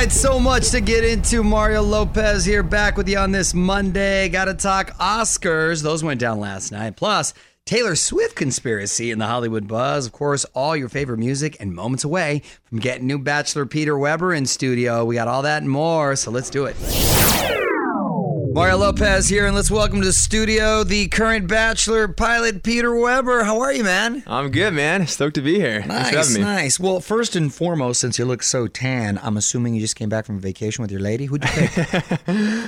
right, so much to get into. Mario Lopez here, back with you on this Monday. Got to talk Oscars. Those went down last night. Plus, Taylor Swift conspiracy in the Hollywood buzz. Of course, all your favorite music and moments away from getting new Bachelor Peter Weber in studio. We got all that and more, so let's do it. Mario Lopez here, and let's welcome to the studio the current Bachelor pilot Peter Weber. How are you, man? I'm good, man. Stoked to be here. Nice, nice. Well, first and foremost, since you look so tan, I'm assuming you just came back from vacation with your lady. Who'd you pick?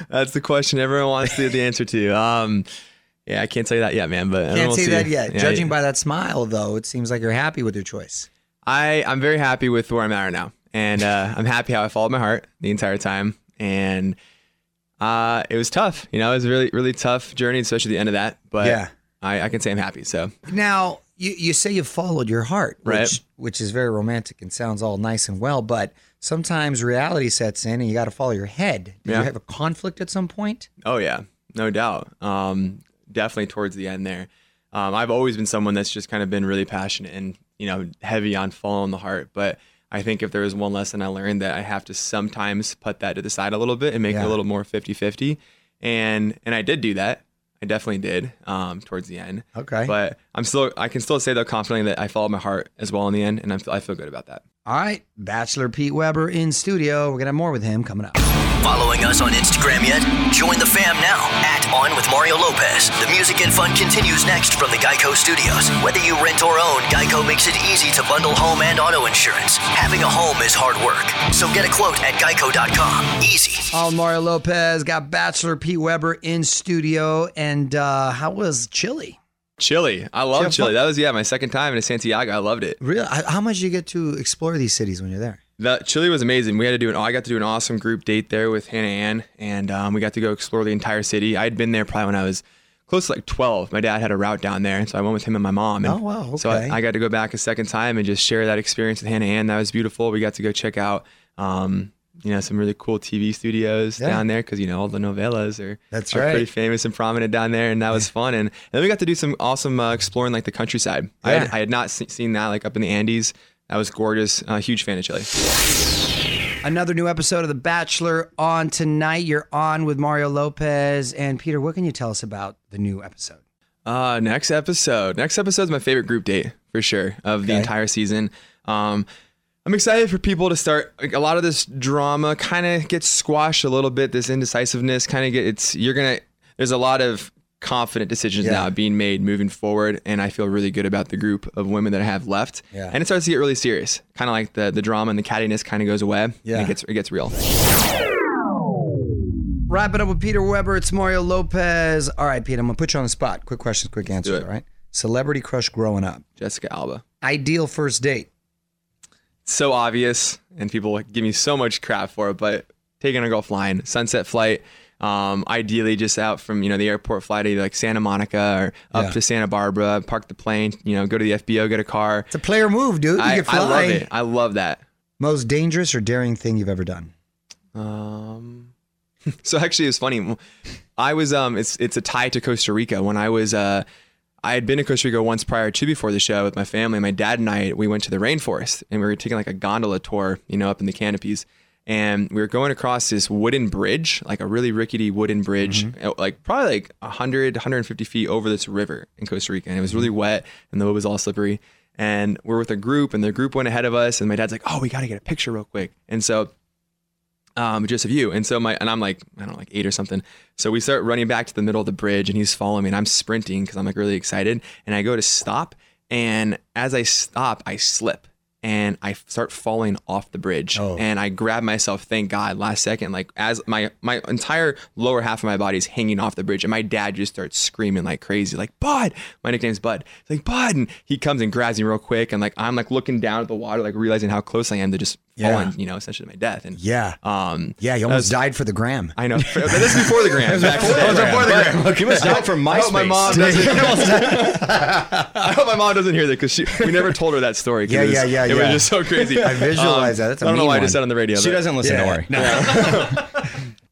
That's the question everyone wants to the answer to. Um, yeah, I can't tell you that yet, man. But Can't we'll see see. that yet. Yeah, Judging yeah. by that smile, though, it seems like you're happy with your choice. I I'm very happy with where I'm at right now, and uh, I'm happy how I followed my heart the entire time, and uh, it was tough. You know, it was a really really tough journey, especially the end of that. But Yeah. I, I can say I'm happy. So Now, you, you say you followed your heart, which, Right. which is very romantic and sounds all nice and well, but sometimes reality sets in and you got to follow your head. Did Yeah. you have a conflict at some point? Oh yeah, no doubt. Um, definitely towards the end there. Um, I've always been someone that's just kind of been really passionate and you know heavy on following the heart. But I think if there was one lesson I learned that I have to sometimes put that to the side a little bit and make it a little more 50-50. and and I did do that. I definitely did um, towards the end. Okay. But I'm still I can still say though confidently that I followed my heart as well in the end, and I'm, I feel good about that. All right, Bachelor Pete Weber in studio. We're going to have more with him coming up. Following us on Instagram yet? Join the fam now at On with Mario Lopez. The music and fun continues next from the Geico Studios. Whether you rent or own, Geico makes it easy to bundle home and auto insurance. Having a home is hard work, so get a quote at geico.com. Easy. Oh, Mario Lopez got Bachelor Pete Weber in studio. And uh, how was Chile? Chile, I love Chile. fun- That was yeah my second time in Santiago. I loved it. Really? How how much do you get to explore these cities when you're there? The Chile was amazing. We had to do an. I got to do an awesome group date there with Hannah Ann, and um, we got to go explore the entire city. I had been there probably when I was close to like 12. My dad had a route down there, so I went with him and my mom. And Oh, wow, So okay. I, I got to go back a second time and just share that experience with Hannah Ann. That was beautiful. We got to go check out, um, you know, some really cool TV studios Yeah. down there because you know all the novelas are That's are right. pretty famous and prominent down there, and that was fun. And, and then we got to do some awesome uh, exploring like the countryside. I, had, Yeah. I had not se- seen that like up in the Andes. That was gorgeous. Uh, huge fan of Chile. Another new episode of The Bachelor on tonight. You're on with Mario Lopez. And Peter, what can you tell us about the new episode? Uh, next episode. Next episode is my favorite group date for sure of the Okay. entire season. Um, I'm excited for people to start. Like, a lot of this drama kind of gets squashed a little bit. This indecisiveness kind of get. It's you're gonna. There's a lot of confident decisions Yeah. now being made moving forward, and I feel really good about the group of women that I have left. Yeah. And it starts to get really serious. Kind of like the the drama and the cattiness kind of goes away. and Yeah. it gets it gets real. Wrap it up with Peter Weber. It's Mario Lopez. All right, Pete, I'm going to put you on the spot. Quick questions, quick answers, all right? Celebrity crush growing up. Jessica Alba. Ideal first date. so obvious and people give me so much crap for it but taking a girl flying sunset flight um, ideally just out from you know the airport flight to like santa monica or up Yeah. to santa barbara park the plane you know go to the fbo get a car It's a player move, dude. You I, can fly. I love it i love that Most dangerous or daring thing you've ever done? um, so actually it's funny i was um it's it's a tie to costa rica when i was uh I had been to Costa Rica once prior to before the show with my family. My dad and I, we went to the rainforest and we were taking like a gondola tour, you know, up in the canopies. And we were going across this wooden bridge, like a really rickety wooden bridge, uh, like probably like 100, 150 feet over this river in Costa Rica. And it was really wet and the wood was all slippery. And we're with a group and the group went ahead of us. And my dad's like, oh, we got to get a picture real quick. And so um, just of you. And so my, and I'm like, I don't know, like eight or something. So we start running back to the middle of the bridge and he's following me and I'm sprinting because I'm like really excited. And I go to stop. And as I stop, I slip and I start falling off the bridge. Oh. And I grab myself, thank God, last second, like as my, my entire lower half of my body is hanging off the bridge. And my dad just starts screaming like crazy, like, Bud, my nickname's Bud. He's like, Bud. And he comes and grabs me real quick. And like, I'm like looking down at the water, like realizing how close I am to just Yeah. falling, you know, essentially to my death. And Yeah. um, yeah, you that almost was- died for the gram. I know. This is before the gram. Back before the gram. Before the But- gram. Okay. You must die from I hope my mom doesn't. I hope my mom doesn't hear that because we never told her that story. Yeah, it yeah, yeah, It yeah. was just so crazy. I visualize that. That's a I don't know mean why I just said on the radio. She but- doesn't listen. Yeah. Don't worry. No.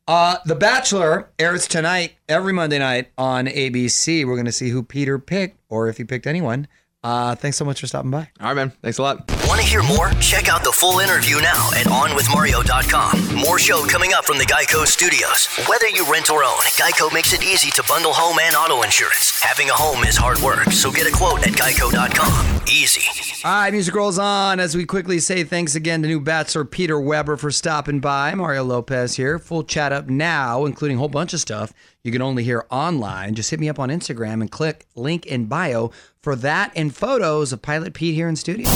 Uh, the Bachelor airs tonight, every Monday night on ABC. We're going to see who Peter picked or if he picked anyone. Uh, thanks so much for stopping by. All right, man. Thanks a lot. To hear more? Check out the full interview now at OnWithMario.com. More show coming up from the Geico Studios. Whether you rent or own, Geico makes it easy to bundle home and auto insurance. Having a home is hard work, so get a quote at Geico.com. Easy. All right, music rolls on as we quickly say thanks again to new Bachelor Peter Weber for stopping by. Mario Lopez here. Full chat up now, including a whole bunch of stuff you can only hear online. Just hit me up on Instagram and click link in bio for that and photos of Pilot Pete here in studio.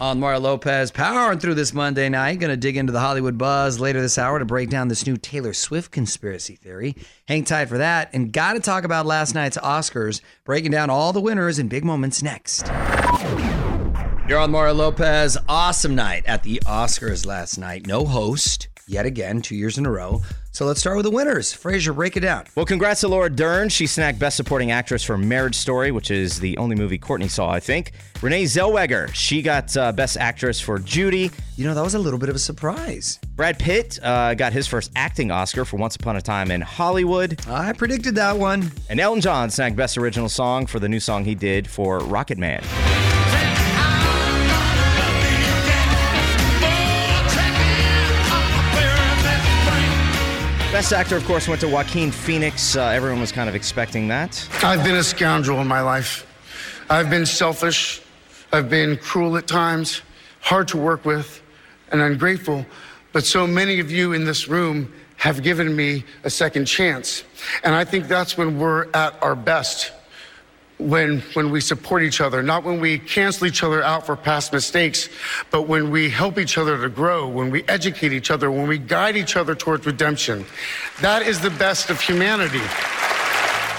On Mario Lopez, powering through this Monday night. Going to dig into the Hollywood buzz later this hour to break down this new Taylor Swift conspiracy theory. Hang tight for that. And got to talk about last night's Oscars, breaking down all the winners and big moments next. You're on Mario Lopez. Awesome night at the Oscars last night. No host yet again, two years in a row. So let's start with the winners. Fraser, break it down. Well, congrats to Laura Dern. She snagged Best Supporting Actress for Marriage Story, which is the only movie Courtney saw, I think. Renee Zellweger, she got uh, Best Actress for Judy. You know, that was a little bit of a surprise. Brad Pitt uh, got his first acting Oscar for Once Upon a Time in Hollywood. I predicted that one. And Elton John snagged Best Original Song for the new song he did for Rocketman. Best actor, of course, went to Joaquin Phoenix. Uh, everyone was kind of expecting that. I've been a scoundrel in my life. I've been selfish. I've been cruel at times, hard to work with, and ungrateful. But so many of you in this room have given me a second chance. And I think that's when we're at our best. When, when we support each other, not when we cancel each other out for past mistakes, but when we help each other to grow, when we educate each other, when we guide each other towards redemption. That is the best of humanity.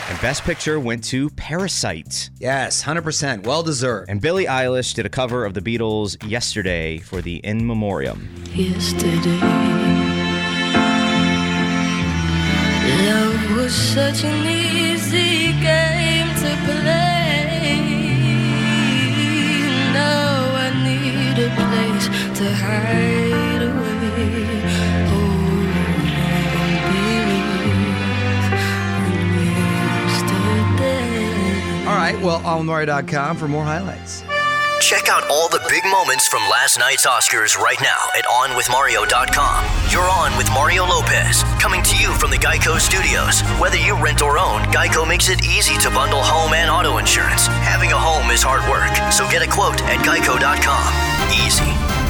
And Best Picture went to Parasite. Yes, 100%. Well deserved. And Billie Eilish did a cover of the Beatles yesterday for the In Memoriam. yesterday. Love was such an easy game well, onmario.com for more highlights. Check out all the big moments from last night's Oscars right now at OnWithMario.com. You're on with Mario Lopez, coming to you from the Geico Studios. Whether you rent or own, Geico makes it easy to bundle home and auto insurance. Having a home is hard work, so get a quote at Geico.com. Easy.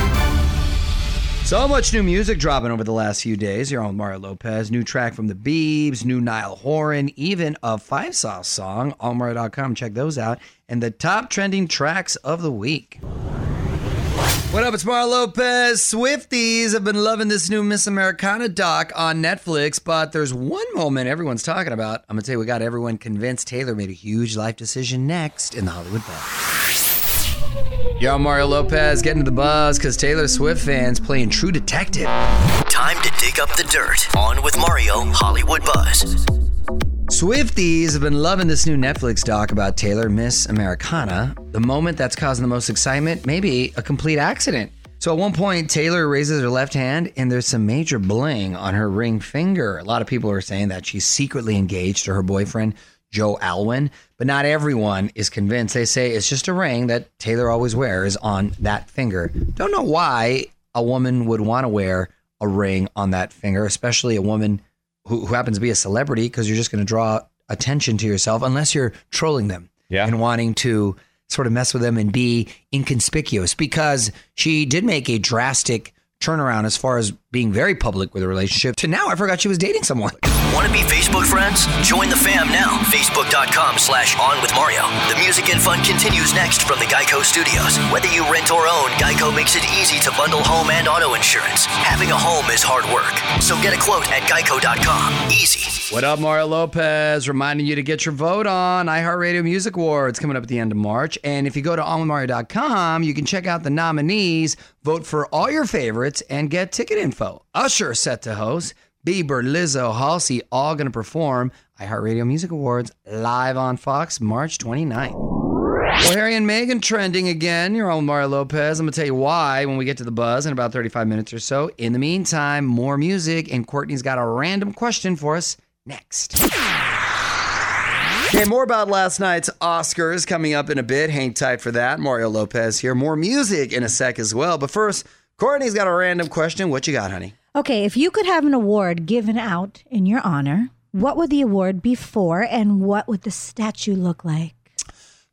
So much new music dropping over the last few days. You're on Mario Lopez. New track from the Beebs, new Niall Horan, even a Five Sauce song. Allmario.com. Check those out. And the top trending tracks of the week. What up? It's Mario Lopez. Swifties have been loving this new Miss Americana doc on Netflix, but there's one moment everyone's talking about. I'm going to tell you, we got everyone convinced Taylor made a huge life decision next in the Hollywood Buzz. Yo, Mario Lopez getting to the buzz because Taylor Swift fans playing True Detective. Time to dig up the dirt. On with Mario, Hollywood Buzz. Swifties have been loving this new Netflix doc about Taylor Miss Americana. The moment that's causing the most excitement, maybe a complete accident. So at one point, Taylor raises her left hand and there's some major bling on her ring finger. A lot of people are saying that she's secretly engaged to her boyfriend, Joe Alwyn, but not everyone is convinced. They say it's just a ring that Taylor always wears on that finger. Don't know why a woman would want to wear a ring on that finger, especially a woman who, who happens to be a celebrity, because you're just going to draw attention to yourself unless you're trolling them Yeah. and wanting to sort of mess with them and be inconspicuous because she did make a drastic turnaround as far as being very public with a relationship to now I forgot she was dating someone. Want to be Facebook friends? Join the fam now. Facebook.com slash on with Mario. The music and fun continues next from the Geico Studios. Whether you rent or own, Geico makes it easy to bundle home and auto insurance. Having a home is hard work, so get a quote at Geico.com. Easy. What up, Mario Lopez? Reminding you to get your vote on iHeartRadio Music Awards coming up at the end of March. And if you go to onwithmario.com, you can check out the nominees, vote for all your favorites, and get ticket info. Usher set to host. Bieber, Lizzo, Halsey, all going to perform iHeartRadio Music Awards live on Fox March 29th. Well, Harry and Meghan trending again. You're on Mario Lopez. I'm going to tell you why when we get to the buzz in about 35 minutes or so. In the meantime, more music, and Courtney's got a random question for us next. Okay, more about last night's Oscars coming up in a bit. Hang tight for that. Mario Lopez here. More music in a sec as well. But first, Courtney's got a random question. What you got, honey? Okay, if you could have an award given out in your honor, what would the award be for and what would the statue look like?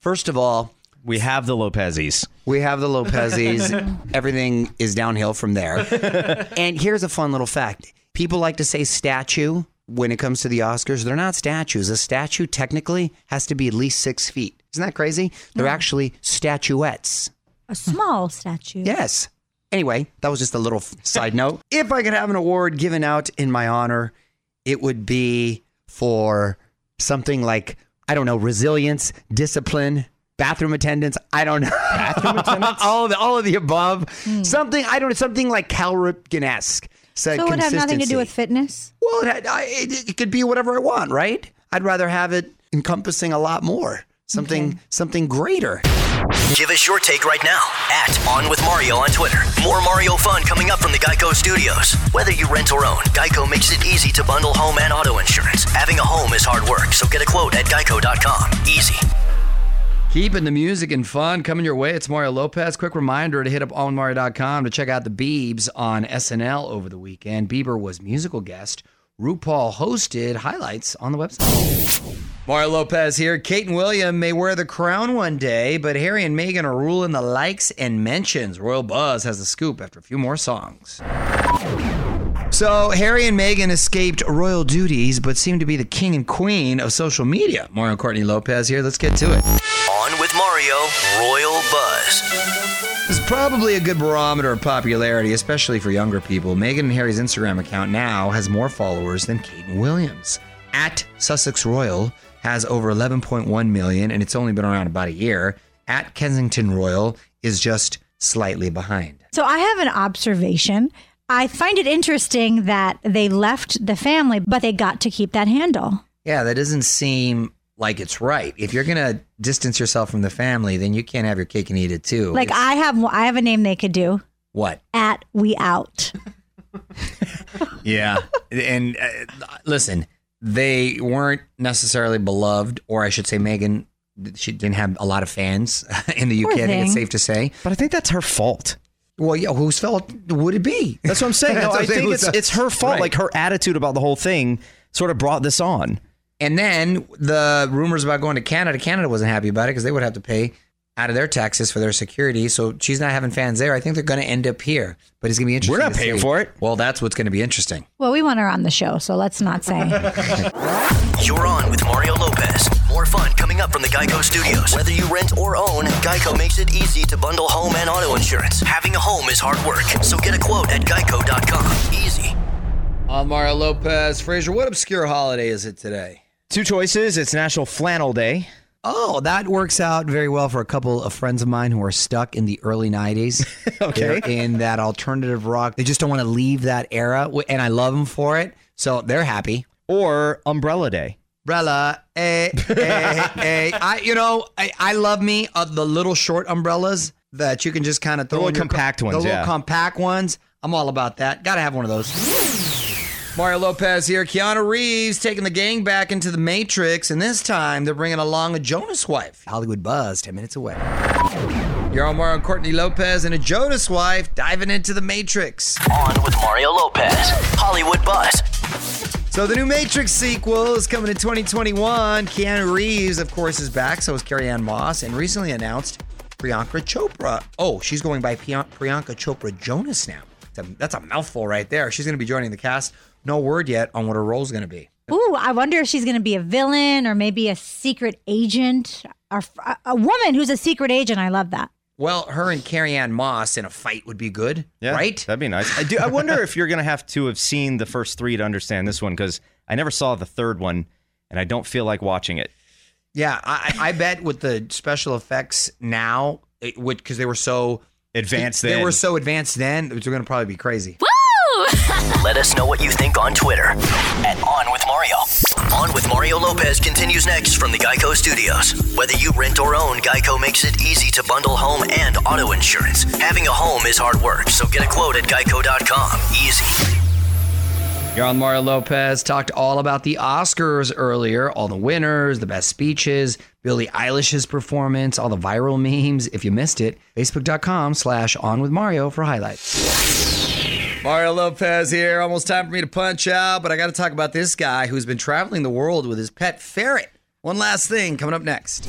First of all, We have the Lopezes. we have the Lopezes. Everything is downhill from there. and here's a fun little fact people like to say statue when it comes to the Oscars. They're not statues. A statue technically has to be at least six feet. Isn't that crazy? They're actually statuettes. A small statue. Yes. Anyway, that was just a little side note. If I could have an award given out in my honor, it would be for something like, I don't know, resilience, discipline, bathroom attendance. I don't know. Bathroom attendance? all, of the, all of the above. Hmm. Something, I don't know, something like Cal Ripken-esque. So it would have nothing to do with fitness? Well, it, it, it could be whatever I want, right? I'd rather have it encompassing a lot more. Something, something greater. Give us your take right now at On With Mario on Twitter. More Mario fun coming up from the Geico Studios. Whether you rent or own, Geico makes it easy to bundle home and auto insurance. Having a home is hard work, so get a quote at geico.com. Easy. Keeping the music and fun coming your way. It's Mario Lopez. Quick reminder to hit up onmario.com to check out the Biebs on SNL over the weekend. Bieber was musical guest. RuPaul hosted highlights on the website. Mario Lopez here. Kate and William may wear the crown one day, but Harry and Meghan are ruling the likes and mentions. Royal Buzz has the scoop after a few more songs. So, Harry and Meghan escaped royal duties, but seem to be the king and queen of social media. Mario and Courtney Lopez here. Let's get to it. On with Mario, Royal Buzz. This is probably a good barometer of popularity, especially for younger people. Meghan and Harry's Instagram account now has more followers than Kate and Williams. At Sussex Royal has over 11.1 million, and it's only been around about a year. At Kensington Royal is just slightly behind. So I have an observation. I find it interesting that they left the family, but they got to keep that handle. Yeah, that doesn't seem like it's right. If you're gonna distance yourself from the family, then you can't have your cake and eat it too. Like It's- I have, I have a name they could do. what? At we out. Yeah. and uh, listen, they weren't necessarily beloved, or I should say, Meghan, she didn't have a lot of fans in the UK. Poor I think it's thing. safe to say. But I think that's her fault. Well, yeah, whose fault would it be? That's what I'm saying. No, That's what I I'm saying. think it's it's her fault. Right. Like her attitude about the whole thing sort of brought this on. And then the rumors about going to Canada, Canada wasn't happy about it because they would have to pay out of their taxes for their security. So she's not having fans there. I think they're going to end up here. But it's going to be interesting. We're not paying see. for it. Well, that's what's going to be interesting. Well, we want her on the show, so let's not say. You're on with Mario Lopez. More fun coming up from the Geico Studios. Whether you rent or own, Geico makes it easy to bundle home and auto insurance. Having a home is hard work, so get a quote at geico.com. Easy. I'm Mario Lopez. Fraser, what obscure holiday is it today? Two choices. It's National Flannel Day. Oh, that works out very well for a couple of friends of mine who are stuck in the early 90s. Okay. They're in that alternative rock. They just don't want to leave that era, and I love them for it. So they're happy. Or Umbrella Day. Umbrella, eh, eh, eh. I, you know, I, I love me uh, the little short umbrellas that you can just kind of throw little in your co- compact ones, The little yeah. compact ones. I'm all about that. Got to have one of those. Mario Lopez here. Keanu Reeves taking the gang back into the Matrix, and this time they're bringing along a Jonas wife. Hollywood Buzz, 10 minutes away. You're on Mario and Courtney Lopez and a Jonas wife diving into the Matrix. On with Mario Lopez. Hollywood Buzz. So the new Matrix sequel is coming in 2021. Keanu Reeves, of course, is back. So is Carrie Ann Moss, and recently announced Priyanka Chopra. Oh, she's going by Priyan- Priyanka Chopra Jonas now. That's a, that's a mouthful right there. She's going to be joining the cast. No word yet on what her role's going to be. Ooh, I wonder if she's going to be a villain or maybe a secret agent or f- a woman who's a secret agent. I love that. Well, her and Carrie Ann Moss in a fight would be good, right? That'd be nice. I do. I wonder if you're gonna have to have seen the first three to understand this one because I never saw the third one, and I don't feel like watching it. Yeah, I, I I bet with the special effects now, it would because they were so Advanced. They then. They were so advanced then, which are going to probably be crazy. Let us know what you think on Twitter at On With Mario. On with Mario Lopez continues next from the Geico Studios. Whether you rent or own, Geico makes it easy to bundle home and auto insurance. Having a home is hard work, so get a quote at geico.com. Easy. You're on Mario Lopez. Talked all about the Oscars earlier, all the winners, the best speeches, Billie Eilish's performance, all the viral memes. If you missed it, facebook.com slash on with Mario for highlights. Mario Lopez here. Almost time for me to punch out, but I got to talk about this guy who's been traveling the world with his pet ferret. One last thing coming up next.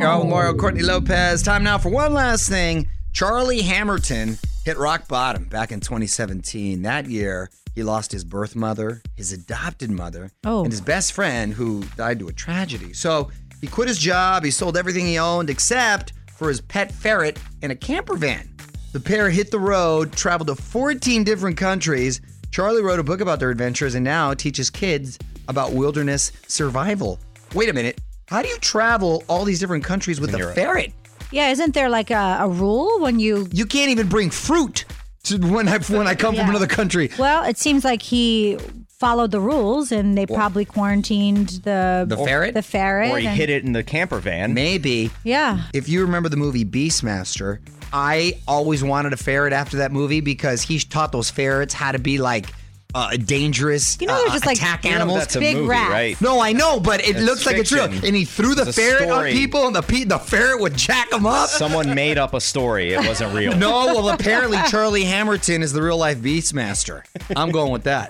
You're on with Mario Courtney Lopez. Time now for one last thing. Charlie Hammerton hit rock bottom back in 2017. That year, he lost his birth mother, his adopted mother, Oh. and his best friend who died to a tragedy. So he quit his job, he sold everything he owned except for his pet ferret and a camper van. The pair hit the road, traveled to 14 different countries. Charlie wrote a book about their adventures and now teaches kids about wilderness survival. Wait a minute. How do you travel all these different countries with a ferret? Yeah, isn't there like a, a rule when you? You can't even bring fruit to when I when I come from another country. Well, it seems like he followed the rules, and they probably quarantined the The ferret? The ferret. Or he and- hid it in the camper van. Maybe. Yeah. If you remember the movie Beastmaster, I always wanted a ferret after that movie because he taught those ferrets how to be like uh, dangerous You know, uh, they're just like attack You know, animals. That's a Big movie, rats. right? no, I know, but it It's looks like it's real. And he threw the It's a ferret on people, and the pe- the ferret would jack them up. Someone made up a story. It wasn't real. no, well, apparently Charlie Hammerton is the real life Beastmaster. I'm going with that.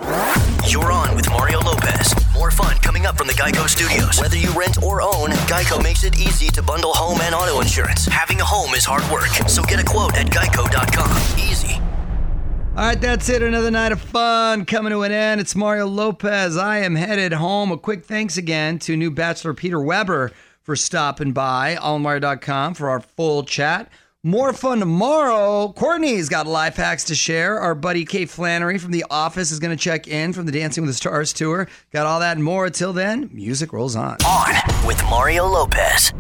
You're on with Mario Lopez. More fun coming up from the Geico Studios. Whether you rent or own, Geico makes it easy to bundle home and auto insurance. Having a home is hard work, so get a quote at geico.com. Easy. All right, that's it. Another night of fun coming to an end. It's Mario Lopez. I am headed home. A quick thanks again to new bachelor Peter Weber for stopping by. AllMario.com for our full chat. More fun tomorrow. Courtney's got life hacks to share. Our buddy Kate Flannery from The Office is going to check in from the Dancing with the Stars tour. Got all that and more. Till then, music rolls on. On with Mario Lopez.